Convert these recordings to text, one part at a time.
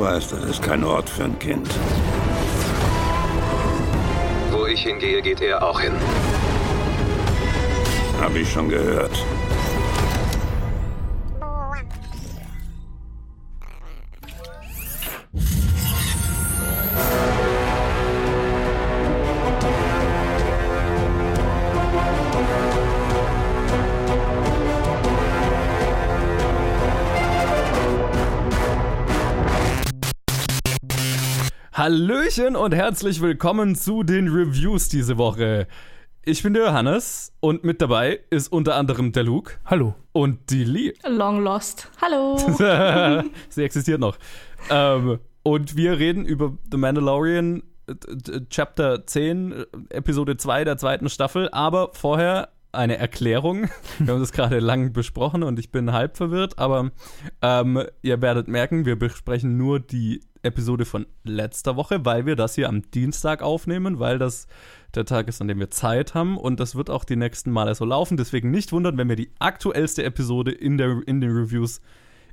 Du weißt, das ist kein Ort für ein Kind. Wo ich hingehe, geht er auch hin. Hab ich schon gehört. Hallöchen und herzlich willkommen zu den Reviews diese Woche. Ich bin der Johannes und mit dabei ist unter anderem der Luke. Hallo. Und die Lee. Long lost. Hallo. Sie existiert noch. Ähm, und wir reden über The Mandalorian äh, Chapter 10, äh, Episode 2 der zweiten Staffel. Aber vorher eine Erklärung. Wir haben das gerade lang besprochen und ich bin halb verwirrt, aber ähm, ihr werdet merken, wir besprechen nur die Episode von letzter Woche, weil wir das hier am Dienstag aufnehmen, weil das der Tag ist, an dem wir Zeit haben und das wird auch die nächsten Male so laufen. Deswegen nicht wundern, wenn wir die aktuellste Episode in, der, in den Reviews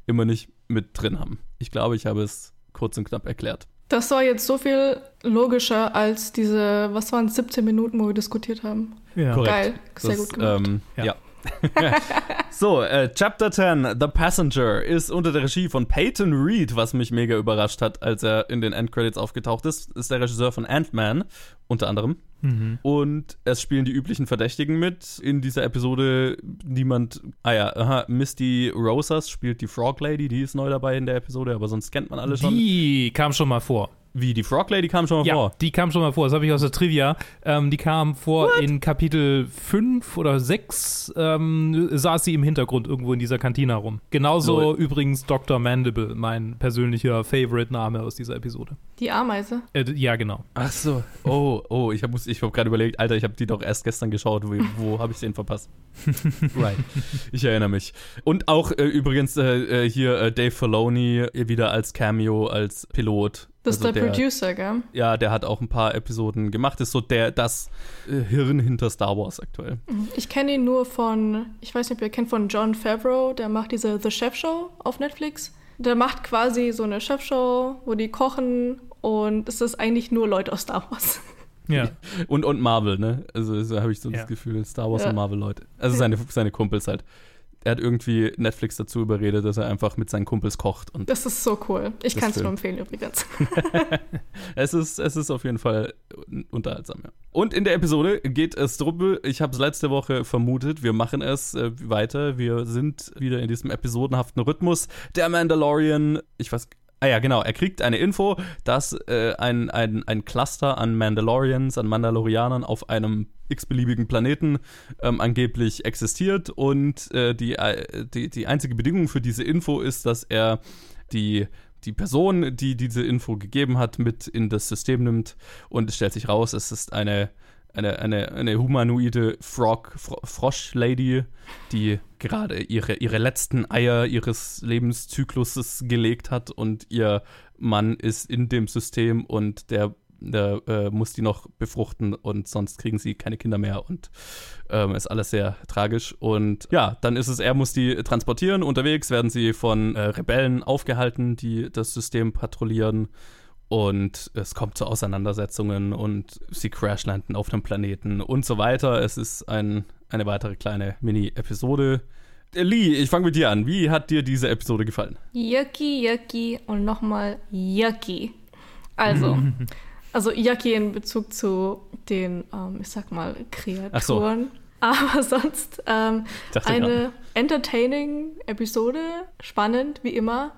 immer nicht mit drin haben. Ich glaube, ich habe es kurz und knapp erklärt. Das war jetzt so viel logischer als diese, was waren 17 Minuten, wo wir diskutiert haben. Ja. Korrekt. Geil, sehr Das, gut gemacht. Ähm, ja. Ja. so, äh, Chapter 10, The Passenger, ist unter der Regie von Peyton Reed, was mich mega überrascht hat, als er in den Endcredits aufgetaucht ist. Ist der Regisseur von Ant-Man, unter anderem. Mhm. Und es spielen die üblichen Verdächtigen mit. In dieser Episode niemand. Ah ja, aha, Misty Rosas spielt die Frog Lady, die ist neu dabei in der Episode, aber sonst kennt man alle schon. Die kam schon mal vor. Wie, die Frog Lady kam schon mal Ja, vor. die kam schon mal vor. Das habe ich aus der Trivia. Ähm, die kam vor in Kapitel 5 oder 6. Ähm, saß sie im Hintergrund irgendwo in dieser Kantine rum. Genauso Lol. übrigens Dr. Mandible, mein persönlicher Favorite-Name aus dieser Episode. Die Ameise. Äh, ja, genau. Ach so. Oh, oh, ich habe ich hab gerade überlegt, Alter, ich habe die doch erst gestern geschaut. Wo, wo habe ich den verpasst? right. Ich erinnere mich. Und auch äh, übrigens äh, äh, hier äh, Dave Filoni äh, wieder als Cameo, als Pilot. Das ist Also der, Producer, gell? Ja, der hat auch ein paar Episoden gemacht. Ist so der das äh, Hirn hinter Star Wars aktuell. Ich kenne ihn nur von, ich weiß nicht, ob ihr kennt von John Favreau, der macht diese The Chef Show auf Netflix. Der macht quasi so eine Chefshow, wo die kochen und es ist eigentlich nur Leute aus Star Wars. Ja. Und, und Marvel, ne? Also so habe ich so Ja. das Gefühl, Star Wars Ja. und Marvel-Leute. Also seine, seine Kumpels halt. Er hat irgendwie Netflix dazu überredet, dass er einfach mit seinen Kumpels kocht. Und Das ist so cool. Ich kann es nur empfehlen übrigens. es ist, es ist auf jeden Fall unterhaltsam, ja. Und in der Episode geht es drum, ich habe es letzte Woche vermutet, wir machen es äh, weiter. Wir sind wieder in diesem episodenhaften Rhythmus. Der Mandalorian, ich weiß, ah ja, genau, er kriegt eine Info, dass äh, ein, ein, ein Cluster an Mandalorians, an Mandalorianern auf einem x-beliebigen Planeten ähm, angeblich existiert. Und äh, die, äh, die, die einzige Bedingung für diese Info ist, dass er die die Person, die diese Info gegeben hat, mit in das System nimmt. Und es stellt sich raus, es ist eine, eine, eine, eine humanoide Frog, Fro Frosch-Lady, die gerade ihre, ihre letzten Eier ihres Lebenszykluses gelegt hat und ihr Mann ist in dem System und der, der äh, muss die noch befruchten und sonst kriegen sie keine Kinder mehr und ähm, ist alles sehr tragisch. Und ja, dann ist es, er muss die transportieren. Unterwegs werden sie von äh, Rebellen aufgehalten, die das System patrouillieren. Und es kommt zu Auseinandersetzungen und sie crashlanden auf dem Planeten und so weiter. Es ist ein, eine weitere kleine Mini-Episode. Äh, Lee, ich fange mit dir an. Wie hat dir diese Episode gefallen? Yucky, yucky und nochmal yucky. Also, also yucky in Bezug zu den, ähm, ich sag mal, Kreaturen. Aber sonst ähm, eine entertaining Episode, spannend wie immer.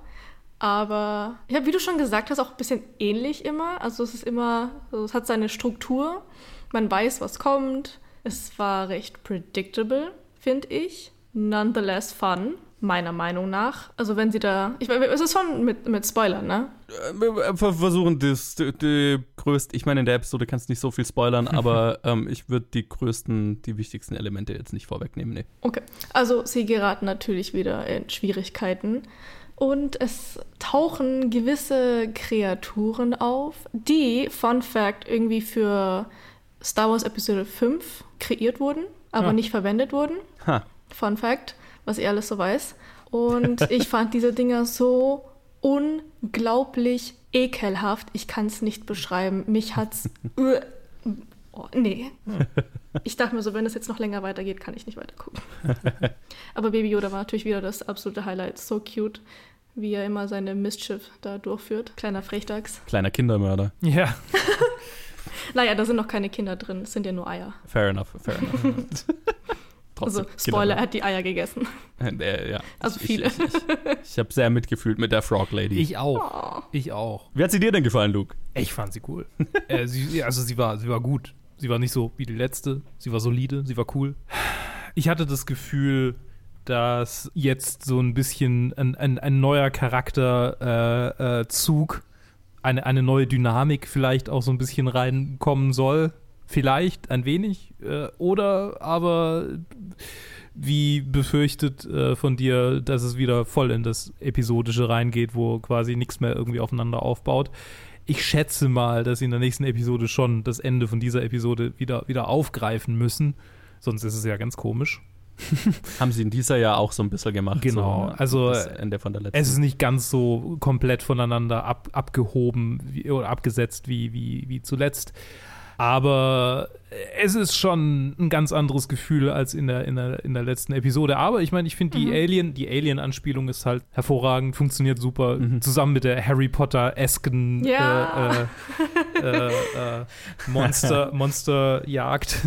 Aber ja, wie du schon gesagt hast, auch ein bisschen ähnlich immer. Also es ist immer, also es hat seine Struktur. Man weiß, was kommt. Es war recht predictable, finde ich. Nonetheless fun, meiner Meinung nach. Also wenn sie da, ich meine, es ist schon mit, mit Spoilern, ne? Äh, wir versuchen das, die, die größte, ich meine, in der Episode kannst du nicht so viel spoilern, aber ähm, ich würde die größten, die wichtigsten Elemente jetzt nicht vorwegnehmen. Nee. Okay. Also sie geraten natürlich wieder in Schwierigkeiten. Und es tauchen gewisse Kreaturen auf, die, Fun Fact, irgendwie für Star Wars Episode 5 kreiert wurden, aber Ah. nicht verwendet wurden. Ha. Fun Fact, was ihr alles so weiß. Und ich fand diese Dinger so unglaublich ekelhaft. Ich kann es nicht beschreiben. Mich hat's. Uah. oh, nee. Ich dachte mir so, wenn das jetzt noch länger weitergeht, kann ich nicht weiter gucken. Aber Baby Yoda war natürlich wieder das absolute Highlight. So cute, wie er immer seine Mischief da durchführt. Kleiner Frechdachs. Kleiner Kindermörder. Ja. Naja, da sind noch keine Kinder drin. Es sind ja nur Eier. Fair enough, fair enough. Also, Spoiler, er hat die Eier gegessen. Kindermörder. Äh, ja. Also Ich- viele. Ich, ich, ich habe sehr mitgefühlt mit der Frog Lady. Ich auch. Ich auch. Wie hat sie dir denn gefallen, Luke? Ich fand sie cool. äh, sie, also sie war, sie war gut. Sie war nicht so wie die letzte. Sie war solide. Sie war cool. Ich hatte das Gefühl, dass jetzt so ein bisschen ein, ein, ein neuer Charakterzug, äh, äh, eine, eine neue Dynamik vielleicht auch so ein bisschen reinkommen soll. Vielleicht ein wenig. Äh, oder aber wie befürchtet äh, von dir, dass es wieder voll in das Episodische reingeht, wo quasi nichts mehr irgendwie aufeinander aufbaut. Ich schätze mal, dass sie in der nächsten Episode schon das Ende von dieser Episode wieder, wieder aufgreifen müssen. Sonst ist es ja ganz komisch. Haben sie in dieser ja auch so ein bisschen gemacht. Genau, so, ne? also, das Ende von der letzten. Es ist nicht ganz so komplett voneinander ab, abgehoben wie, oder abgesetzt wie, wie, wie zuletzt. Aber es ist schon ein ganz anderes Gefühl als in der, in der, in der letzten Episode. Aber ich meine, ich finde die Alien, die Alien-Anspielung ist halt hervorragend, funktioniert super, Mhm. zusammen mit der Harry Potter-esken Ja. äh, äh, äh, äh, Monster, Monsterjagd.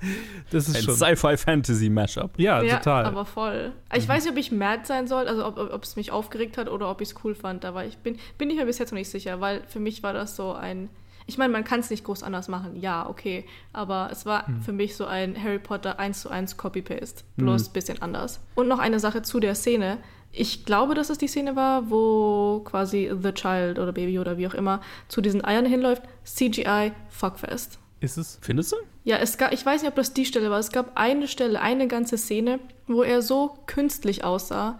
das ist ein schon. Sci-Fi-Fantasy-Mashup. Ja, ja, total. aber voll. Ich Mhm. weiß nicht, ob ich mad sein soll, also ob es mich aufgeregt hat oder ob ich es cool fand. Aber ich bin, bin ich mir bis jetzt noch nicht sicher, weil für mich war das so ein. Ich meine, man kann es nicht groß anders machen, ja, okay. Aber es war Mhm. für mich so ein Harry Potter 1 zu 1 Copy-Paste. Mhm. Bloß ein bisschen anders. Und noch eine Sache zu der Szene. Ich glaube, dass es die Szene war, wo quasi The Child oder Baby oder wie auch immer zu diesen Eiern hinläuft. CGI Fuckfest. ist es? Findest du? Ja, es gab, ich weiß nicht, ob das die Stelle war. Es gab eine Stelle, eine ganze Szene, wo er so künstlich aussah.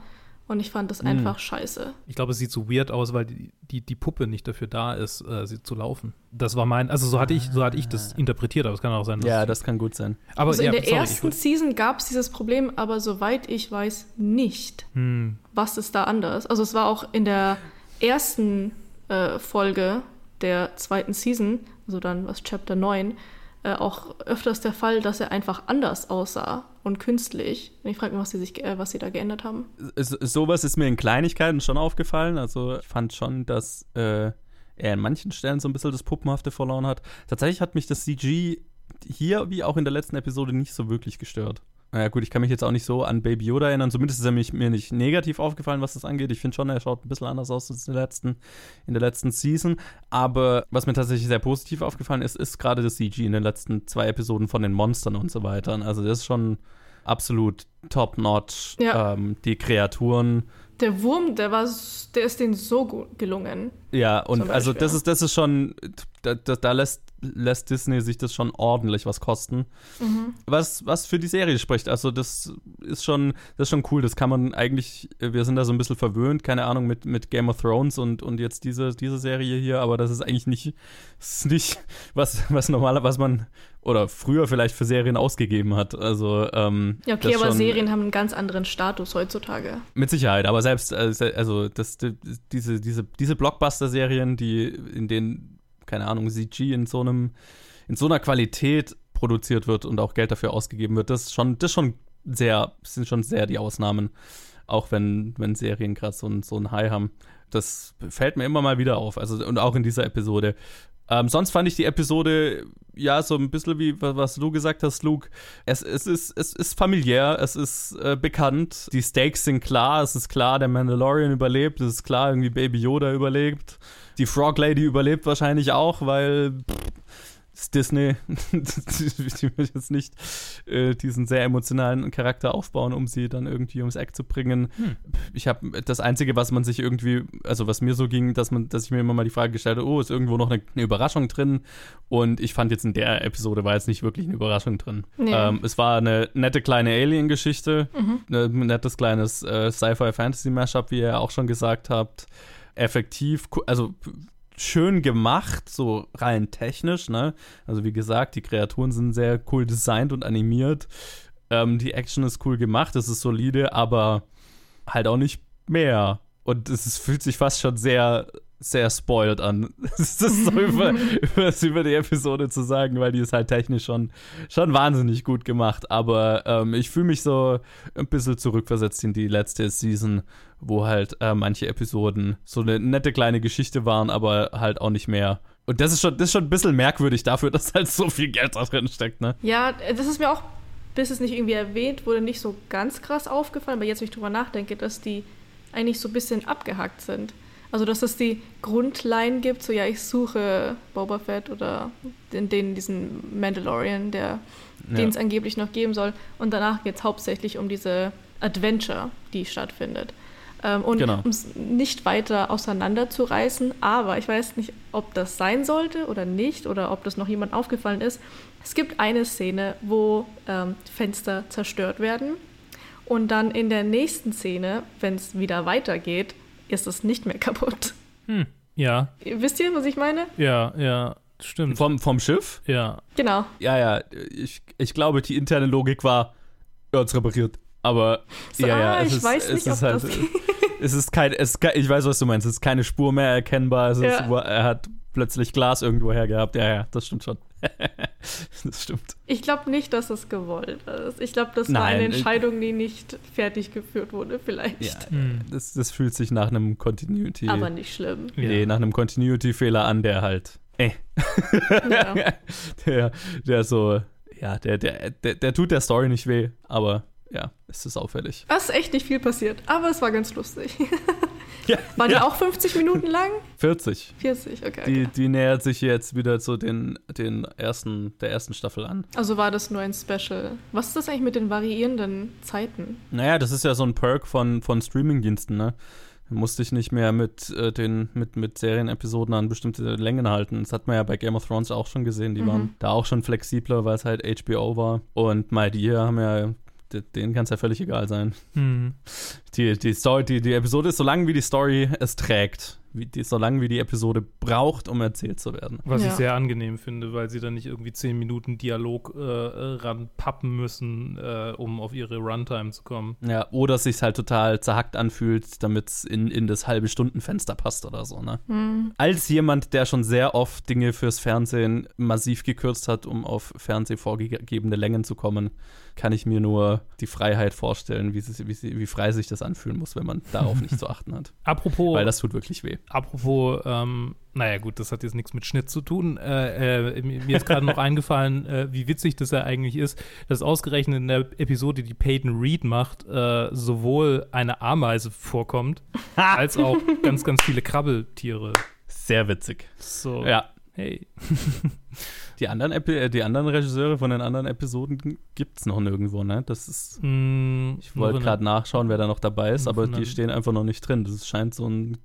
Und ich fand das einfach scheiße. Ich glaube, es sieht so weird aus, weil die, die, die Puppe nicht dafür da ist, äh, sie zu laufen. Das war mein, also so hatte ich, so hatte ich das interpretiert, aber es kann auch sein, dass Ja, das kann gut sein. aber Also ja, in der sorry, ersten Season gab es dieses Problem, aber soweit ich weiß, nicht. hm, Was ist da anders? Also es war auch in der ersten äh, Folge der zweiten Season, also dann was Chapter 9, äh, auch öfters der Fall, dass er einfach anders aussah und künstlich. Und ich frage mich, was sie, sich, äh, was sie da geändert haben. S sowas ist mir in Kleinigkeiten schon aufgefallen. Also ich fand schon, dass äh, er in manchen Stellen so ein bisschen das Puppenhafte verloren hat. Tatsächlich hat mich das CG hier wie auch in der letzten Episode nicht so wirklich gestört. Naja gut, ich kann mich jetzt auch nicht so an Baby Yoda erinnern. Zumindest ist er mich, mir nicht negativ aufgefallen, was das angeht. Ich finde schon, er schaut ein bisschen anders aus als in der letzten, in der letzten Season. Aber was mir tatsächlich sehr positiv aufgefallen ist, ist gerade das CG in den letzten zwei Episoden von den Monstern und so weiter. Also das ist schon absolut top-notch. Ja. Ähm, die Kreaturen Der Wurm, der war, der ist denen so gut gelungen. Ja, und also das ist, das ist schon, da, da, da lässt, lässt Disney sich das schon ordentlich was kosten. Was, was für die Serie spricht. Also das ist schon, das ist schon cool. Das kann man eigentlich, wir sind da so ein bisschen verwöhnt, keine Ahnung, mit, mit Game of Thrones und, und jetzt diese, diese Serie hier, aber das ist eigentlich nicht, ist nicht was, was normaler, was man oder früher vielleicht für Serien ausgegeben hat. Also, ähm, Ja, okay, aber Serien haben einen ganz anderen Status heutzutage. mit Sicherheit, aber selbst, äh, also das, die- diese, diese, diese Blockbuster-Serien, die, in denen, keine Ahnung, CG in so einem, in so einer Qualität produziert wird und auch Geld dafür ausgegeben wird, das schon, das schon sehr, sind schon sehr die Ausnahmen. Auch wenn, wenn Serien gerade so ein, so ein High haben. Das fällt mir immer mal wieder auf. Also, und auch in dieser Episode. Ähm, sonst fand ich die Episode ja so ein bisschen wie wa- was du gesagt hast, Luke. Es, es, ist, es ist familiär, es ist äh, bekannt, die Stakes sind klar, es ist klar, der Mandalorian überlebt, es ist klar, irgendwie Baby Yoda überlebt. Die Frog Lady überlebt wahrscheinlich auch, weil pff, ist Disney, die will jetzt nicht äh, diesen sehr emotionalen Charakter aufbauen, um sie dann irgendwie ums Eck zu bringen. Ich habe das Einzige, was man sich irgendwie, also was mir so ging, dass man, dass ich mir immer mal die Frage gestellt habe, oh, ist irgendwo noch eine, eine Überraschung drin? Und ich fand jetzt in der Episode war jetzt nicht wirklich eine Überraschung drin. Nee. Ähm, es war eine nette kleine Alien-Geschichte, ein nettes kleines äh, Sci-Fi-Fantasy-Mashup, wie ihr auch schon gesagt habt. Effektiv, also schön gemacht, so rein technisch, ne? Also wie gesagt, die Kreaturen sind sehr cool designt und animiert. Ähm, die Action ist cool gemacht, es ist solide, aber halt auch nicht mehr. und es fühlt sich fast schon sehr, sehr spoiled an. Das ist so über, über, über die Episode zu sagen, weil die ist halt technisch schon, schon wahnsinnig gut gemacht. Aber ähm, ich fühle mich so ein bisschen zurückversetzt in die letzte Season, wo halt äh, manche Episoden so eine nette kleine Geschichte waren, aber halt auch nicht mehr. Und das ist schon, das ist schon ein bisschen merkwürdig dafür, dass halt so viel Geld da drin steckt, ne? Ja, das ist mir auch, bis es nicht irgendwie erwähnt wurde, nicht so ganz krass aufgefallen, aber jetzt, wenn ich drüber nachdenke, dass die eigentlich so ein bisschen abgehackt sind. Also, dass es die Grundline gibt, so ja, ich suche Boba Fett oder den, den diesen Mandalorian, der, Ja. den es angeblich noch geben soll. Und danach geht es hauptsächlich um diese Adventure, die stattfindet. Ähm, und Genau. um es nicht weiter auseinanderzureißen, aber ich weiß nicht, ob das sein sollte oder nicht, oder ob das noch jemand aufgefallen ist. Es gibt eine Szene, wo ähm, Fenster zerstört werden. Und dann in der nächsten Szene, wenn es wieder weitergeht, ist es nicht mehr kaputt. Ja, Wisst ihr, was ich meine? ja, ja, stimmt. Vom, vom Schiff? ja. Genau. Ja, ja, ich, ich glaube, die interne Logik war, er hat's repariert. Aber So, ja, ja, ah, es ich ist, weiß es nicht, ist ob halt, das- es ist kein, es ist kein, ich weiß, was du meinst, es ist keine Spur mehr erkennbar, es ist, Ja. er hat plötzlich Glas irgendwo her gehabt. Ja, ja, das stimmt schon. das stimmt. Ich glaube nicht, dass es gewollt ist. Ich glaube, das war Nein, eine ich- Entscheidung, die nicht fertig geführt wurde, vielleicht. Ja, Hm. das, das fühlt sich nach einem Continuity, Aber nicht schlimm. nee, nach einem Continuity-Fehler an, der halt, äh, Ja. der, der so, ja, der, der, der, der tut der Story nicht weh, aber ja, es ist auffällig. Es ist echt nicht viel passiert, aber es war ganz lustig. Ja, War die ja, auch 50 Minuten lang? 40. 40, okay. Die, okay. die nähert sich jetzt wieder zu den, den ersten, der ersten Staffel an. Also war das nur ein Special. Was ist das eigentlich mit den variierenden Zeiten? Naja, das ist ja so ein Perk von, von Streamingdiensten, ne? Du musst dich nicht mehr mit, äh, den, mit, mit Serienepisoden an bestimmte Längen halten. Das hat man ja bei Game of Thrones auch schon gesehen. Die Mhm. waren da auch schon flexibler, weil es halt HBO war. Und die hier haben ja, denen kann es ja völlig egal sein. Hm. Die, die, Story, die, die Episode ist so lang, wie die Story es trägt. Wie, die, so lang, wie die Episode braucht, um erzählt zu werden. Was Ja. ich sehr angenehm finde, weil sie dann nicht irgendwie zehn Minuten Dialog äh, äh, ranpappen müssen, äh, um auf ihre Runtime zu kommen. Ja, oder es sich halt total zerhackt anfühlt, damit es in, in das halbe Stundenfenster passt oder so, ne? Hm. Als jemand, der schon sehr oft Dinge fürs Fernsehen massiv gekürzt hat, um auf Fernseh vorgegebene Längen zu kommen, kann ich mir nur die Freiheit vorstellen, wie, sie, wie, sie, wie frei sich das anfühlen muss, wenn man darauf nicht zu achten hat. Apropos, Weil das tut wirklich weh. apropos, ähm, naja gut, das hat jetzt nichts mit Schnitt zu tun. Äh, äh, mir mir ist gerade noch eingefallen, äh, wie witzig das ja eigentlich ist, dass ausgerechnet in der Episode, die Peyton Reed macht, äh, sowohl eine Ameise vorkommt, als auch ganz, ganz viele Krabbeltiere. Sehr witzig. So, Ja. hey. Die anderen, Epi äh, die anderen Regisseure von den anderen Episoden gibt es noch nirgendwo, ne? Das ist. Mm, Ich wollte gerade nachschauen, wer da noch dabei ist, aber die stehen einfach noch nicht drin. Das scheint so ein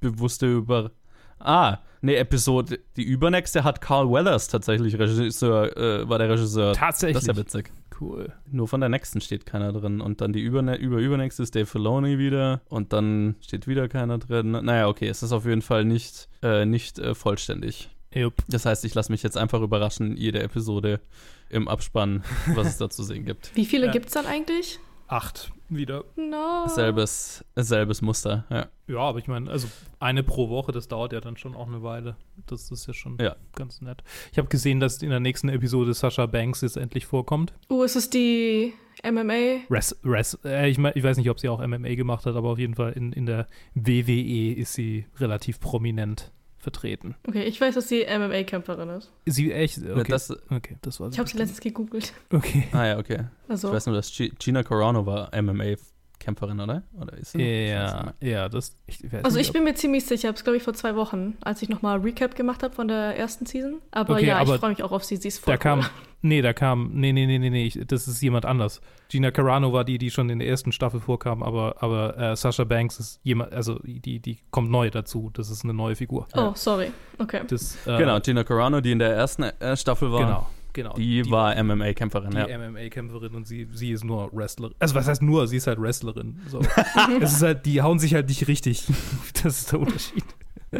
bewusste Über. Ah, ne, Episode. Die übernächste hat Carl Weathers tatsächlich Regisseur, äh, war der Regisseur. Tatsächlich. Das ist ja witzig. Cool. Nur von der nächsten steht keiner drin. Und dann die über übernächste ist Dave Filoni wieder. Und dann steht wieder keiner drin. Naja, okay, es ist auf jeden Fall nicht, äh, nicht äh, vollständig. Jupp. Das heißt, ich lasse mich jetzt einfach überraschen, jede Episode im Abspann, was es da zu sehen gibt. Wie viele Ja. gibt's dann eigentlich? Acht wieder. No. Selbes, selbes Muster, ja. Ja, aber ich meine, also eine pro Woche, das dauert ja dann schon auch eine Weile. Das ist ja schon Ja. ganz nett. Ich habe gesehen, dass in der nächsten Episode Sascha Banks jetzt endlich vorkommt. Oh, ist es die MMA? Res, Res, äh, ich, mein, ich weiß nicht, ob sie auch MMA gemacht hat, aber auf jeden Fall in, in der WWE ist sie relativ prominent vertreten. Okay, ich weiß, dass sie MMA-Kämpferin ist. Sie echt? Okay, Ja, das, okay das war Ich habe sie letztens gegoogelt. Okay. ah ja, okay. Also, Ich weiß nur, dass Gi- Gina Carano war MMA-Kämpferin, oder? Oder ist sie? Ja, ja, das. Ich weiß also nicht, ich bin mir ziemlich sicher, ich habe es glaube ich vor zwei Wochen, als ich nochmal Recap gemacht habe von der ersten Season. Aber Okay, ja, aber ich freue mich auch auf sie. Sie ist voll Da kam, cool. Nee, da kam, nee, nee, nee, nee, nee, ich, das ist jemand anders. Gina Carano war die, die schon in der ersten Staffel vorkam, aber, aber äh, Sasha Banks ist jemand, also die, die kommt neu dazu. Das ist eine neue Figur. Oh, sorry. Okay. Das, äh, Genau, Gina Carano, die in der ersten äh, Staffel war, genau, genau. die, war MMA-Kämpferin, die ja. MMA-Kämpferin und sie, sie ist nur Wrestlerin. Also was heißt nur, sie ist halt Wrestlerin. So. es ist halt, die hauen sich halt nicht richtig. Das ist der Unterschied.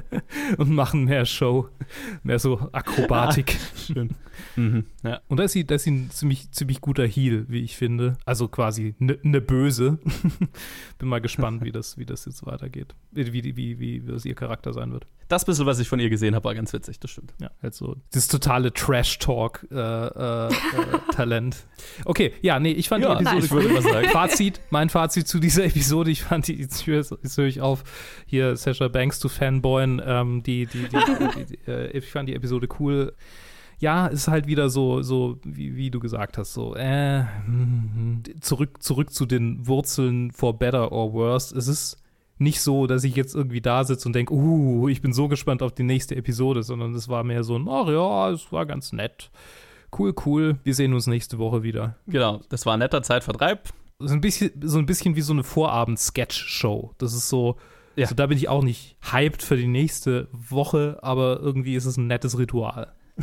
und machen mehr Show, mehr so Akrobatik. Schön. Mhm. Ja. Und da ist sie, da ist sie ein ziemlich, ziemlich guter Heal, wie ich finde. Also quasi eine ne Böse. Bin mal gespannt, wie das, wie das jetzt weitergeht. Wie, wie, wie, wie das ihr Charakter sein wird. Das bisschen, was ich von ihr gesehen habe, war ganz witzig, das stimmt. Ja, halt so das totale Trash-Talk-Talent. Äh, äh, äh, okay, ja, nee, ich fand Ja, die Episode ich würde mal sagen. Fazit, mein Fazit zu dieser Episode, ich fand die, jetzt höre ich auf, hier Sasha Banks zu fanboyen, ähm, die, die, die, die, äh, ich fand die Episode cool. Ja, ist halt wieder so, so wie, wie du gesagt hast, so, äh, hm, zurück, zurück zu den Wurzeln for better or worse. Es ist nicht so, dass ich jetzt irgendwie da sitze und denke, uh, ich bin so gespannt auf die nächste Episode, sondern es war mehr so ein, ach ja, es war ganz nett. Cool, cool. Wir sehen uns nächste Woche wieder. Genau, das war ein netter Zeitvertreib. So ein bisschen, so ein bisschen wie so eine Vorabend-Sketch-Show. Das ist so, Ja. also da bin ich auch nicht hyped für die nächste Woche, aber irgendwie ist es ein nettes Ritual.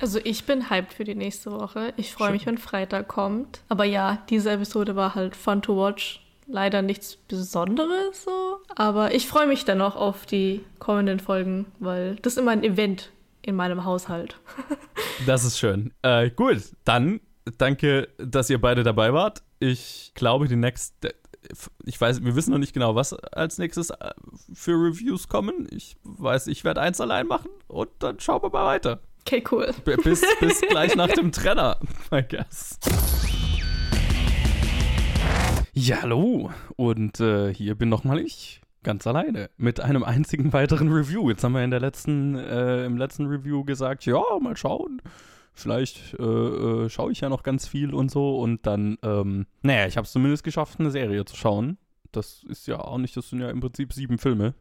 Also ich bin hyped für die nächste Woche. Ich freue mich, wenn Freitag kommt. Aber ja, diese Episode war halt fun to watch. Leider nichts Besonderes so. Aber ich freue mich dennoch auf die kommenden Folgen, weil das ist immer ein Event in meinem Haushalt. Das ist schön. Äh, gut, dann danke, dass ihr beide dabei wart. Ich glaube, die nächste. Ich weiß, wir wissen noch nicht genau, was als nächstes äh, für Reviews kommen. Ich weiß, ich werde eins allein machen und dann schauen wir mal weiter. Okay, cool. B- Bis, bis gleich nach dem Trenner, I guess. Ja, hallo. Und äh, hier bin nochmal ich. Ganz alleine. Mit einem einzigen weiteren Review. Jetzt haben wir in der letzten, äh, im letzten Review gesagt, ja, mal schauen. Vielleicht äh, äh, schaue ich ja noch ganz viel und so. Und dann, ähm, naja, ich habe es zumindest geschafft, eine Serie zu schauen. Das ist ja auch nicht, das sind ja im Prinzip sieben Filme.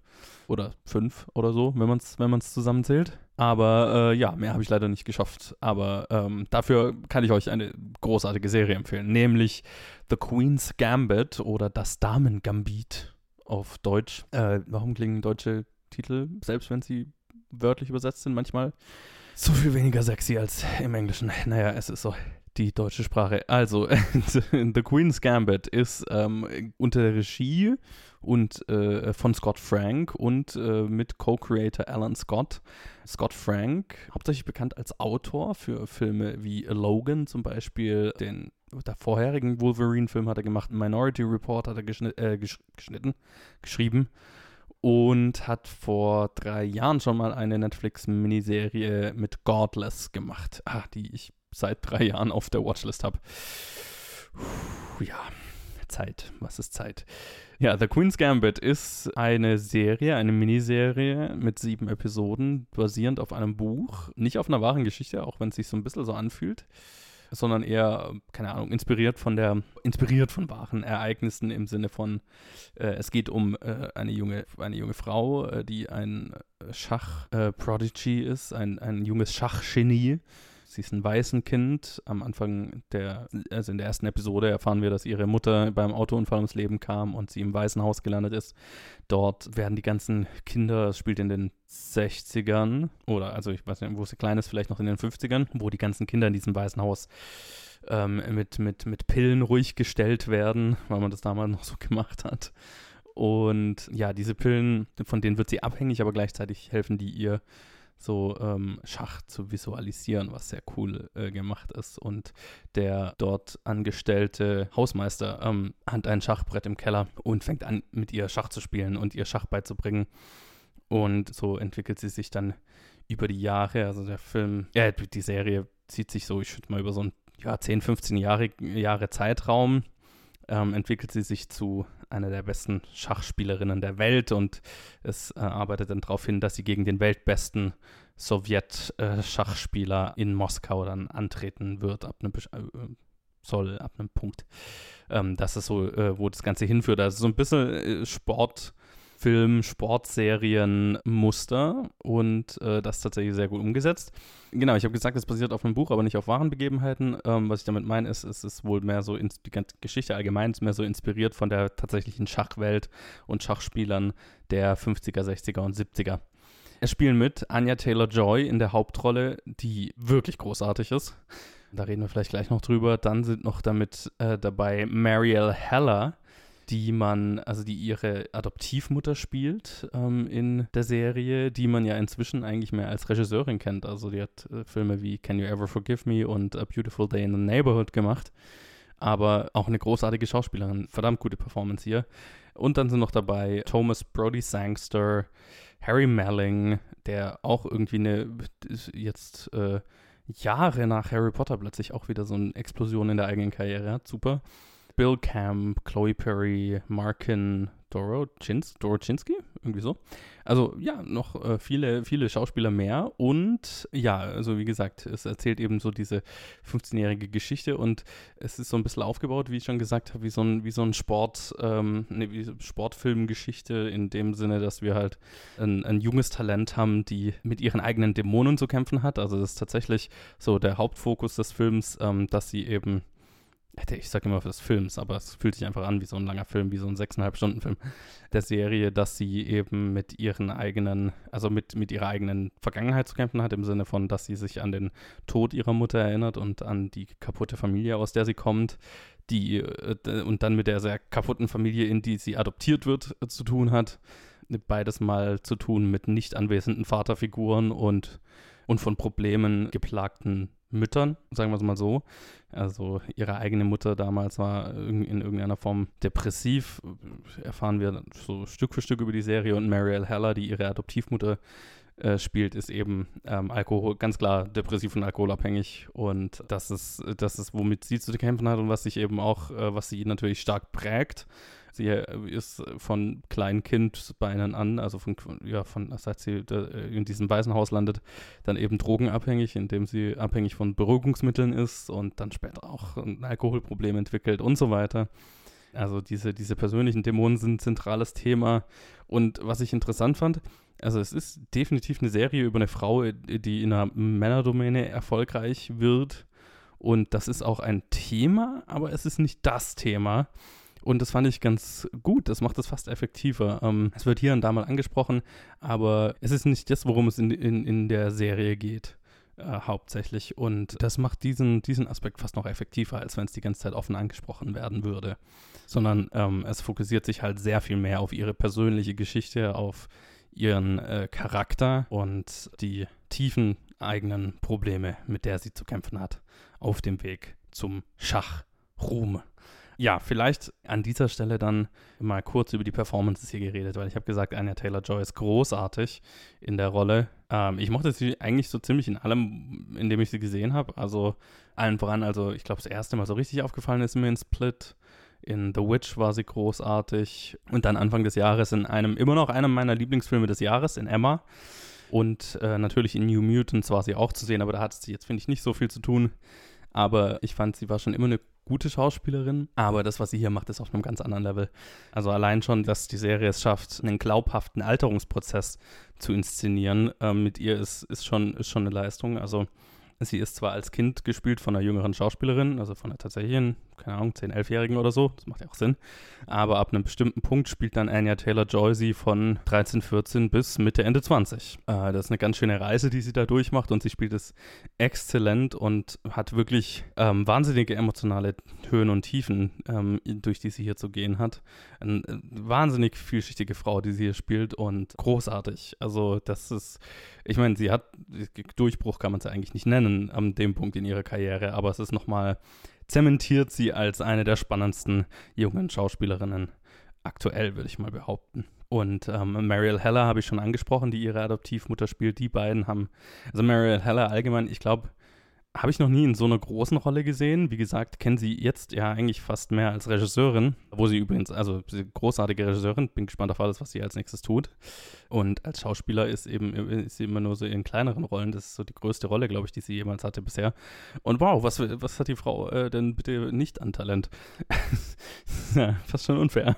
Oder fünf oder so, wenn man es wenn man's zusammenzählt. Aber äh, ja, mehr habe ich leider nicht geschafft. Aber ähm, dafür kann ich euch eine großartige Serie empfehlen, nämlich The Queen's Gambit oder Das Damen-Gambit auf Deutsch. Äh, warum klingen deutsche Titel, selbst wenn sie wörtlich übersetzt sind, manchmal so viel weniger sexy als im Englischen? Naja, es ist so die deutsche Sprache. Also, The Queen's Gambit ist ähm, unter der Regie und äh, von Scott Frank und äh, mit Co-Creator Alan Scott. Scott Frank, hauptsächlich bekannt als Autor für Filme wie Logan zum Beispiel, den der vorherigen Wolverine-Film hat er gemacht, Minority Report hat er geschnitt, äh, gesch geschnitten, geschrieben und hat vor drei Jahren schon mal eine Netflix-Miniserie mit Godless gemacht, ah, die ich seit drei Jahren auf der Watchlist habe. Ja, Zeit. Was ist Zeit? Ja, The Queen's Gambit ist eine Serie, eine Miniserie mit sieben Episoden, basierend auf einem Buch. Nicht auf einer wahren Geschichte, auch wenn es sich so ein bisschen so anfühlt, sondern eher, keine Ahnung, inspiriert von der, inspiriert von wahren Ereignissen im Sinne von, äh, es geht um äh, eine, junge, eine junge Frau, äh, die ein Schach-Prodigy ist, ein, ein junges Schachgenie. Sie ist ein Waisenkind. Am Anfang der, also in der ersten Episode erfahren wir, dass ihre Mutter beim Autounfall ums Leben kam und sie im Waisenhaus gelandet ist. Dort werden die ganzen Kinder, es spielt in den 60ern oder also ich weiß nicht, wo sie klein ist, vielleicht noch in den 50ern, wo die ganzen Kinder in diesem Waisenhaus ähm, mit, mit, mit Pillen ruhig gestellt werden, weil man das damals noch so gemacht hat. Und ja, diese Pillen, von denen wird sie abhängig, aber gleichzeitig helfen die ihr so ähm, Schach zu visualisieren, was sehr cool äh, gemacht ist. Und der dort angestellte Hausmeister ähm, hat ein Schachbrett im Keller und fängt an, mit ihr Schach zu spielen und ihr Schach beizubringen. Und so entwickelt sie sich dann über die Jahre. Also der Film, ja, die Serie zieht sich so, ich schätze mal, über so ein ja, 10, 15 Jahre, Jahre Zeitraum. Ähm, entwickelt sie sich zu einer der besten Schachspielerinnen der Welt und es äh, arbeitet dann darauf hin, dass sie gegen den weltbesten Sowjet-Schachspieler in Moskau dann antreten wird, ab einem äh, soll, ab einem Punkt. Ähm, das ist so, äh, wo das Ganze hinführt. Also so ein bisschen äh, Sportfilm, Sportserien-Muster und äh, das tatsächlich sehr gut umgesetzt. Genau, ich habe gesagt, es basiert auf einem Buch, aber nicht auf wahren Begebenheiten. Ähm, was ich damit meine, ist, es ist wohl mehr so, die ganze Geschichte allgemein ist mehr so inspiriert von der tatsächlichen Schachwelt und Schachspielern der 50er, 60er und 70er. Es spielen mit Anya Taylor-Joy in der Hauptrolle, die wirklich großartig ist. Da reden wir vielleicht gleich noch drüber. Dann sind noch damit äh, dabei Marielle Heller, die man, also die ihre Adoptivmutter spielt ähm, in der Serie, die man ja inzwischen eigentlich mehr als Regisseurin kennt. Also die hat äh, Filme wie Can You Ever Forgive Me und A Beautiful Day in the Neighborhood gemacht. Aber auch eine großartige Schauspielerin, verdammt gute Performance hier. Und dann sind noch dabei Thomas Brody Sangster, Harry Melling, der auch irgendwie eine jetzt äh, Jahre nach Harry Potter plötzlich auch wieder so eine Explosion in der eigenen Karriere hat. Super. Bill Camp, Chloe Perry, Markin, Dorochinski, Dorochinski, irgendwie so. Also ja, noch äh, viele, viele Schauspieler mehr und ja, also wie gesagt, es erzählt eben so diese 15-jährige Geschichte und es ist so ein bisschen aufgebaut, wie ich schon gesagt habe, wie so ein, wie so ein Sport, ähm, ne, wie Sportfilmgeschichte in dem Sinne, dass wir halt ein, ein junges Talent haben, die mit ihren eigenen Dämonen zu kämpfen hat. Also das ist tatsächlich so der Hauptfokus des Films, ähm, dass sie eben ich sage immer des Films, aber es fühlt sich einfach an wie so ein langer Film, wie so ein sechseinhalb Stunden Film der Serie, dass sie eben mit ihren eigenen, also mit, mit ihrer eigenen Vergangenheit zu kämpfen hat, im Sinne von, dass sie sich an den Tod ihrer Mutter erinnert und an die kaputte Familie, aus der sie kommt, die äh, und dann mit der sehr kaputten Familie, in die sie adoptiert wird, äh, zu tun hat. Beides mal zu tun mit nicht anwesenden Vaterfiguren und, und von Problemen geplagten Müttern, sagen wir es mal so. Also ihre eigene Mutter damals war in irgendeiner Form depressiv, erfahren wir so Stück für Stück über die Serie. Und Marielle Heller, die ihre Adoptivmutter äh, spielt, ist eben ähm, Alkohol, ganz klar depressiv und alkoholabhängig. Und das ist, das ist, womit sie zu kämpfen hat und was sich eben auch, äh, was sie natürlich stark prägt Sie ist von kleinen Kindbeinen an, also von, ja, von, seit sie in diesem Waisenhaus landet, dann eben drogenabhängig, indem sie abhängig von Beruhigungsmitteln ist und dann später auch ein Alkoholproblem entwickelt und so weiter. Also diese, diese persönlichen Dämonen sind ein zentrales Thema. Und was ich interessant fand, also es ist definitiv eine Serie über eine Frau, die in einer Männerdomäne erfolgreich wird. Und das ist auch ein Thema, aber es ist nicht das Thema. Und das fand ich ganz gut. Das macht es fast effektiver. Ähm, es wird hier und da mal angesprochen, aber es ist nicht das, worum es in, in, in der Serie geht. Äh, hauptsächlich. Und das macht diesen, diesen Aspekt fast noch effektiver, als wenn es die ganze Zeit offen angesprochen werden würde. Sondern ähm, es fokussiert sich halt sehr viel mehr auf ihre persönliche Geschichte, auf ihren äh, Charakter und die tiefen eigenen Probleme, mit der sie zu kämpfen hat, auf dem Weg zum Schachruhm. Ja, vielleicht an dieser Stelle dann mal kurz über die Performances hier geredet, weil ich habe gesagt, Anya Taylor-Joy ist großartig in der Rolle. Ähm, ich mochte sie eigentlich so ziemlich in allem, in dem ich sie gesehen habe. Also allen voran, also ich glaube, das erste Mal so richtig aufgefallen ist mir in Split. In The Witch war sie großartig. Und dann Anfang des Jahres in einem, immer noch einem meiner Lieblingsfilme des Jahres, in Emma. Und äh, natürlich in New Mutants war sie auch zu sehen, aber da hat sie jetzt, finde ich, nicht so viel zu tun. Aber ich fand, sie war schon immer eine gute Schauspielerin, aber das, was sie hier macht, ist auf einem ganz anderen Level. Also allein schon, dass die Serie es schafft, einen glaubhaften Alterungsprozess zu inszenieren, äh, mit ihr ist, ist, schon, ist schon eine Leistung. Also Sie ist zwar als Kind gespielt von einer jüngeren Schauspielerin, also von einer tatsächlichen, keine Ahnung, 10-, 11-Jährigen oder so, das macht ja auch Sinn, aber ab einem bestimmten Punkt spielt dann Anya Taylor-Joy sie von 13, 14 bis Mitte, Ende 20. Äh, das ist eine ganz schöne Reise, die sie da durchmacht und sie spielt es exzellent und hat wirklich ähm, wahnsinnige emotionale Höhen und Tiefen, ähm, durch die sie hier zu gehen hat. Eine äh, wahnsinnig vielschichtige Frau, die sie hier spielt und großartig. Also das ist, ich meine, sie hat, Durchbruch kann man es ja eigentlich nicht nennen, an dem Punkt in ihrer Karriere, aber es ist nochmal, zementiert sie als eine der spannendsten jungen Schauspielerinnen aktuell, würde ich mal behaupten. Und ähm, Mariel Heller habe ich schon angesprochen, die ihre Adoptivmutter spielt. Die beiden haben, also Mariel Heller allgemein, ich glaube, habe ich noch nie in so einer großen Rolle gesehen. Wie gesagt, kennen sie jetzt ja eigentlich fast mehr als Regisseurin, wo sie übrigens, also großartige Regisseurin, bin gespannt auf alles, was sie als nächstes tut. Und als Schauspieler ist eben ist sie immer nur so in kleineren Rollen. Das ist so die größte Rolle, glaube ich, die sie jemals hatte bisher. Und wow, was, was hat die Frau äh, denn bitte nicht an Talent? ja, fast schon unfair.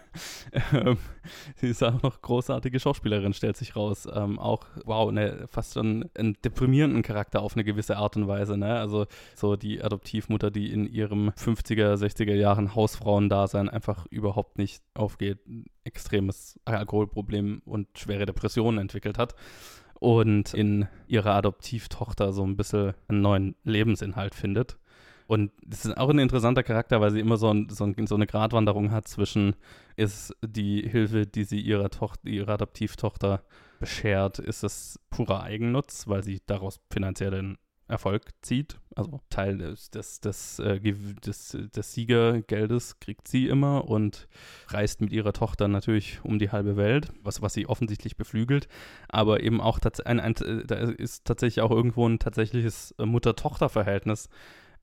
Sie ist auch noch großartige Schauspielerin, stellt sich raus. Ähm, auch, wow, ne, fast schon einen deprimierenden Charakter auf eine gewisse Art und Weise. Ne? Also so die Adoptivmutter, die in ihrem 50er, 60er Jahren Hausfrauendasein einfach überhaupt nicht aufgeht extremes Alkoholproblem und schwere Depressionen entwickelt hat und in ihrer Adoptivtochter so ein bisschen einen neuen Lebensinhalt findet. Und das ist auch ein interessanter Charakter, weil sie immer so, ein, so, ein, so eine Gratwanderung hat zwischen, ist die Hilfe, die sie ihrer Tochter, ihrer Adoptivtochter beschert, ist es purer Eigennutz, weil sie daraus finanziellen Erfolg zieht. Also Teil des, des, des, äh, des, des Siegergeldes kriegt sie immer und reist mit ihrer Tochter natürlich um die halbe Welt, was, was sie offensichtlich beflügelt. Aber eben auch ein, ein, da ist tatsächlich auch irgendwo ein tatsächliches Mutter-Tochter-Verhältnis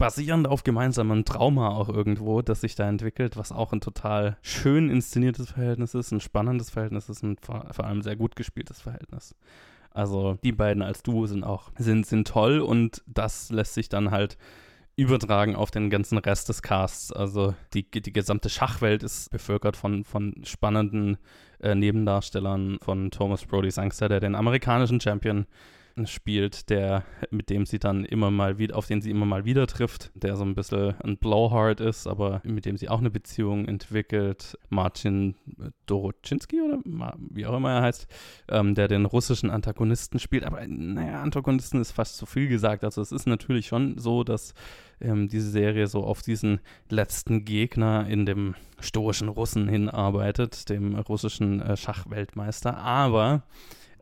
basierend auf gemeinsamen Trauma auch irgendwo, das sich da entwickelt, was auch ein total schön inszeniertes Verhältnis ist, ein spannendes Verhältnis ist und vor, vor allem sehr gut gespieltes Verhältnis. Also die beiden als Duo sind auch, sind, sind toll und das lässt sich dann halt übertragen auf den ganzen Rest des Casts. Also die, die gesamte Schachwelt ist bevölkert von, von spannenden äh, Nebendarstellern von Thomas Brody Sangster, der den amerikanischen Champion spielt, der, mit dem sie dann immer mal wieder, auf den sie immer mal wieder trifft, der so ein bisschen ein Blowhard ist, aber mit dem sie auch eine Beziehung entwickelt. Marcin Dorochinski oder wie auch immer er heißt, ähm, der den russischen Antagonisten spielt. Aber naja, Antagonisten ist fast zu viel gesagt. Also es ist natürlich schon so, dass ähm, diese Serie so auf diesen letzten Gegner in dem stoischen Russen hinarbeitet, dem russischen äh, Schachweltmeister. Aber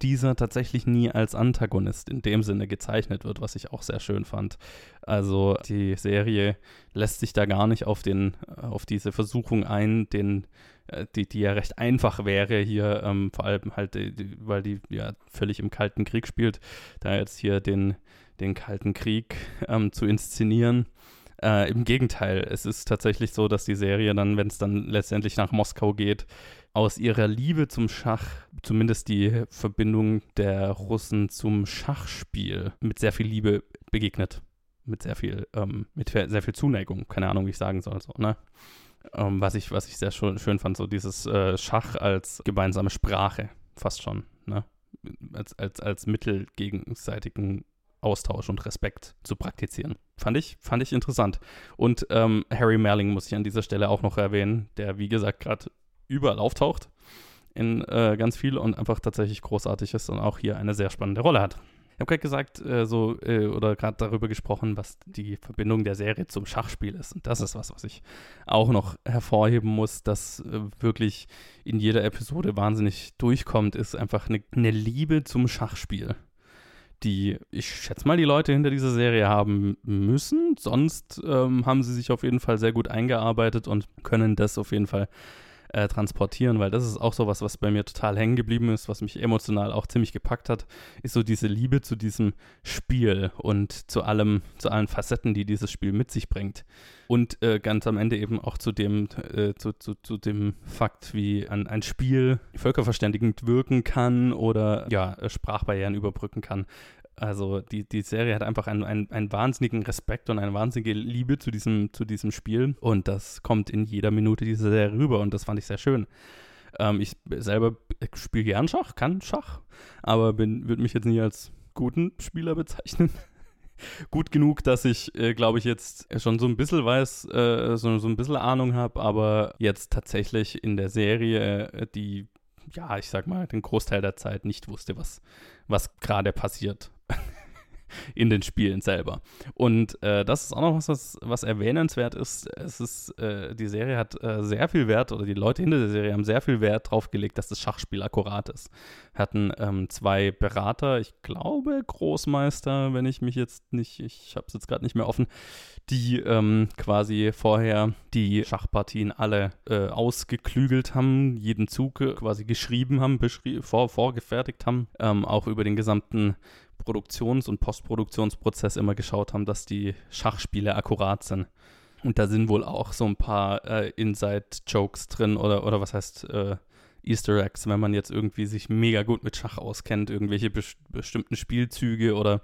dieser tatsächlich nie als Antagonist in dem Sinne gezeichnet wird, was ich auch sehr schön fand. Also die Serie lässt sich da gar nicht auf den, auf diese Versuchung ein, den äh, die, die ja recht einfach wäre hier, ähm, vor allem halt, die, weil die ja völlig im Kalten Krieg spielt, da jetzt hier den, den Kalten Krieg ähm, zu inszenieren. Äh, Im Gegenteil, es ist tatsächlich so, dass die Serie dann, wenn es dann letztendlich nach Moskau geht, aus ihrer Liebe zum Schach, zumindest die Verbindung der Russen zum Schachspiel, mit sehr viel Liebe begegnet. Mit sehr viel, ähm, mit sehr viel Zuneigung, keine Ahnung, wie ich sagen soll, so, ne? Ähm, was, ich, was ich sehr schön, schön fand, so dieses äh, Schach als gemeinsame Sprache, fast schon, ne? Als, als, als Mittel gegenseitigen Austausch und Respekt zu praktizieren. Fand ich, fand ich interessant. Und ähm, Harry Merling muss ich an dieser Stelle auch noch erwähnen, der, wie gesagt, gerade überall auftaucht in äh, ganz viel und einfach tatsächlich großartig ist und auch hier eine sehr spannende Rolle hat. Ich habe gerade gesagt, äh, so, äh, oder gerade darüber gesprochen, was die Verbindung der Serie zum Schachspiel ist. Und das ist was, was ich auch noch hervorheben muss, dass äh, wirklich in jeder Episode wahnsinnig durchkommt, ist einfach eine, eine Liebe zum Schachspiel die ich schätze mal die Leute hinter dieser Serie haben müssen. Sonst ähm, haben sie sich auf jeden Fall sehr gut eingearbeitet und können das auf jeden Fall äh, transportieren, weil das ist auch so was, was bei mir total hängen geblieben ist, was mich emotional auch ziemlich gepackt hat, ist so diese Liebe zu diesem Spiel und zu allem, zu allen Facetten, die dieses Spiel mit sich bringt. Und äh, ganz am Ende eben auch zu dem, äh, zu, zu, zu dem Fakt, wie ein, ein Spiel völkerverständigend wirken kann oder ja, Sprachbarrieren überbrücken kann. Also die, die Serie hat einfach einen, einen, einen wahnsinnigen Respekt und eine wahnsinnige Liebe zu diesem, zu diesem Spiel. Und das kommt in jeder Minute dieser Serie rüber und das fand ich sehr schön. Ähm, ich selber spiele gern Schach, kann Schach, aber würde mich jetzt nie als guten Spieler bezeichnen. Gut genug, dass ich, äh, glaube ich, jetzt schon so ein bisschen weiß, äh, so, so ein bisschen Ahnung habe, aber jetzt tatsächlich in der Serie, äh, die ja, ich sag mal, den Großteil der Zeit nicht wusste, was, was gerade passiert in den Spielen selber. Und äh, das ist auch noch was, was, was erwähnenswert ist. Es ist, äh, die Serie hat äh, sehr viel Wert, oder die Leute hinter der Serie haben sehr viel Wert drauf gelegt, dass das Schachspiel akkurat ist. Hatten ähm, zwei Berater, ich glaube Großmeister, wenn ich mich jetzt nicht, ich habe es jetzt gerade nicht mehr offen, die ähm, quasi vorher die Schachpartien alle äh, ausgeklügelt haben, jeden Zug quasi geschrieben haben, vor, vorgefertigt haben, ähm, auch über den gesamten Produktions- und Postproduktionsprozess immer geschaut haben, dass die Schachspiele akkurat sind. Und da sind wohl auch so ein paar äh, Inside-Jokes drin oder, oder was heißt äh, Easter Eggs, wenn man jetzt irgendwie sich mega gut mit Schach auskennt, irgendwelche bes bestimmten Spielzüge oder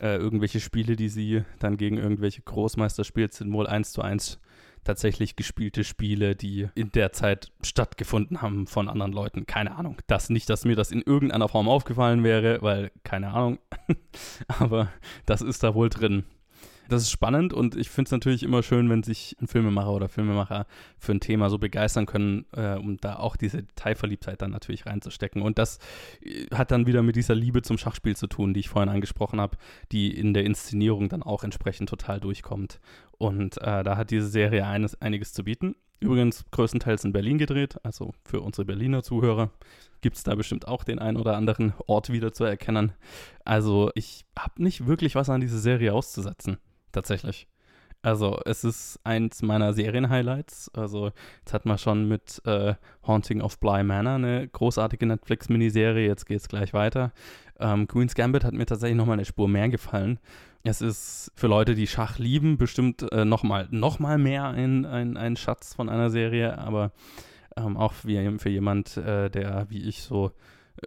äh, irgendwelche Spiele, die sie dann gegen irgendwelche Großmeister spielt, sind wohl eins zu eins tatsächlich gespielte Spiele, die in der Zeit stattgefunden haben von anderen Leuten. Keine Ahnung. Das nicht, dass mir das in irgendeiner Form aufgefallen wäre, weil keine Ahnung. Aber das ist da wohl drin. Das ist spannend und ich finde es natürlich immer schön, wenn sich ein Filmemacher oder Filmemacher für ein Thema so begeistern können, äh, um da auch diese Detailverliebtheit dann natürlich reinzustecken. Und das äh, hat dann wieder mit dieser Liebe zum Schachspiel zu tun, die ich vorhin angesprochen habe, die in der Inszenierung dann auch entsprechend total durchkommt. Und äh, da hat diese Serie eines, einiges zu bieten. Übrigens größtenteils in Berlin gedreht, also für unsere Berliner Zuhörer gibt es da bestimmt auch den einen oder anderen Ort wieder zu erkennen. Also ich habe nicht wirklich was an diese Serie auszusetzen, tatsächlich. Also es ist eins meiner Serienhighlights. Also jetzt hat man schon mit äh, Haunting of Bly Manor eine großartige Netflix-Miniserie. Jetzt geht es gleich weiter. Ähm, Queen's Gambit hat mir tatsächlich nochmal eine Spur mehr gefallen. Es ist für Leute, die Schach lieben, bestimmt äh, nochmal noch mal mehr ein, ein, ein Schatz von einer Serie. Aber ähm, auch wie, für jemand, äh, der wie ich so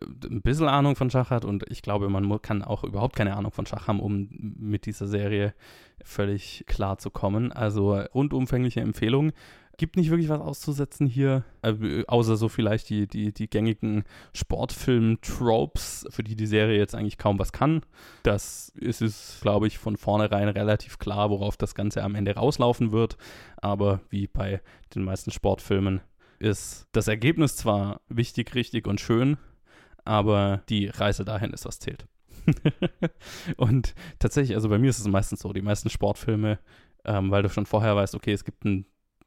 ein bisschen Ahnung von Schach hat und ich glaube, man kann auch überhaupt keine Ahnung von Schach haben, um mit dieser Serie völlig klar zu kommen. Also rundumfängliche Empfehlung. Gibt nicht wirklich was auszusetzen hier, äh, außer so vielleicht die, die, die gängigen Sportfilm-Tropes, für die die Serie jetzt eigentlich kaum was kann. Das ist es, glaube ich, von vornherein relativ klar, worauf das Ganze am Ende rauslaufen wird. Aber wie bei den meisten Sportfilmen ist das Ergebnis zwar wichtig, richtig und schön, aber die Reise dahin ist, was zählt. und tatsächlich, also bei mir ist es meistens so, die meisten Sportfilme, ähm, weil du schon vorher weißt, okay, es gibt ein,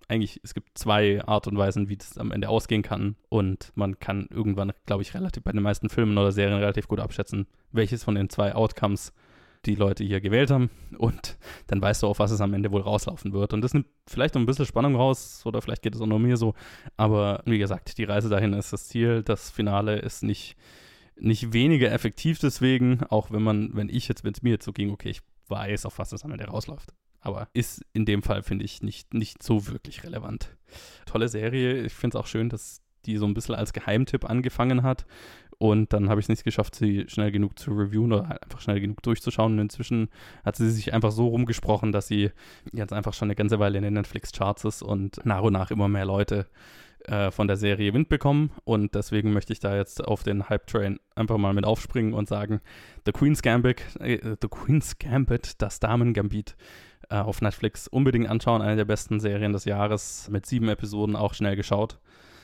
eigentlich, es gibt zwei Art und Weisen, wie das am Ende ausgehen kann. Und man kann irgendwann, glaube ich, relativ bei den meisten Filmen oder Serien relativ gut abschätzen, welches von den zwei Outcomes die Leute hier gewählt haben. Und dann weißt du, auf was es am Ende wohl rauslaufen wird. Und das nimmt vielleicht noch ein bisschen Spannung raus oder vielleicht geht es auch nur mir so. Aber wie gesagt, die Reise dahin ist das Ziel. Das Finale ist nicht, nicht weniger effektiv deswegen, auch wenn man, wenn ich jetzt, wenn es mir jetzt so ging, okay, ich weiß, auf was es am Ende rausläuft. Aber ist in dem Fall, finde ich, nicht, nicht so wirklich relevant. Tolle Serie. Ich finde es auch schön, dass die so ein bisschen als Geheimtipp angefangen hat und dann habe ich es nicht geschafft, sie schnell genug zu reviewen oder halt einfach schnell genug durchzuschauen. Und inzwischen hat sie sich einfach so rumgesprochen, dass sie jetzt einfach schon eine ganze Weile in den Netflix-Charts ist und nach und nach immer mehr Leute äh, von der Serie Wind bekommen. Und deswegen möchte ich da jetzt auf den Hype-Train einfach mal mit aufspringen und sagen, The Queen's Gambit, äh, The Queen's Gambit, das Damen-Gambit äh, auf Netflix unbedingt anschauen. Eine der besten Serien des Jahres mit sieben Episoden auch schnell geschaut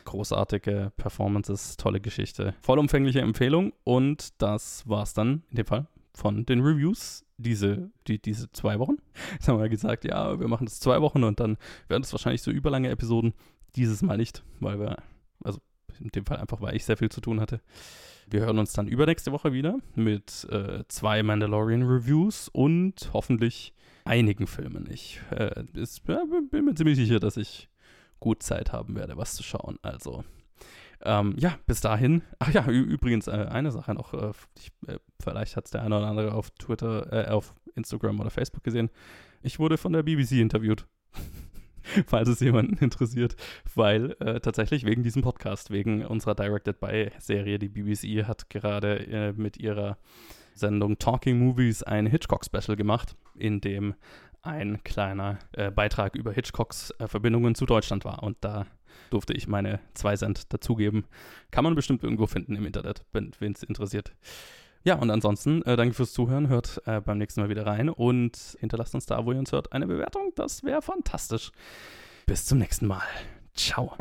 großartige Performances, tolle Geschichte. Vollumfängliche Empfehlung und das war's dann in dem Fall von den Reviews diese, die, diese zwei Wochen. Jetzt haben wir gesagt, ja, wir machen das zwei Wochen und dann werden es wahrscheinlich so überlange Episoden. Dieses Mal nicht, weil wir, also in dem Fall einfach, weil ich sehr viel zu tun hatte. Wir hören uns dann übernächste Woche wieder mit äh, zwei Mandalorian Reviews und hoffentlich einigen Filmen. Ich äh, ist, äh, bin mir ziemlich sicher, dass ich gut Zeit haben werde, was zu schauen. Also, ähm, ja, bis dahin. Ach ja, übrigens, äh, eine Sache noch. Äh, ich, äh, vielleicht hat es der eine oder andere auf Twitter, äh, auf Instagram oder Facebook gesehen. Ich wurde von der BBC interviewt. falls es jemanden interessiert, weil äh, tatsächlich wegen diesem Podcast, wegen unserer Directed by Serie, die BBC hat gerade äh, mit ihrer Sendung Talking Movies ein Hitchcock-Special gemacht, in dem ein kleiner äh, Beitrag über Hitchcocks äh, Verbindungen zu Deutschland war. Und da durfte ich meine zwei Cent dazugeben. Kann man bestimmt irgendwo finden im Internet, wenn es interessiert. Ja, und ansonsten, äh, danke fürs Zuhören. Hört äh, beim nächsten Mal wieder rein und hinterlasst uns da, wo ihr uns hört, eine Bewertung. Das wäre fantastisch. Bis zum nächsten Mal. Ciao.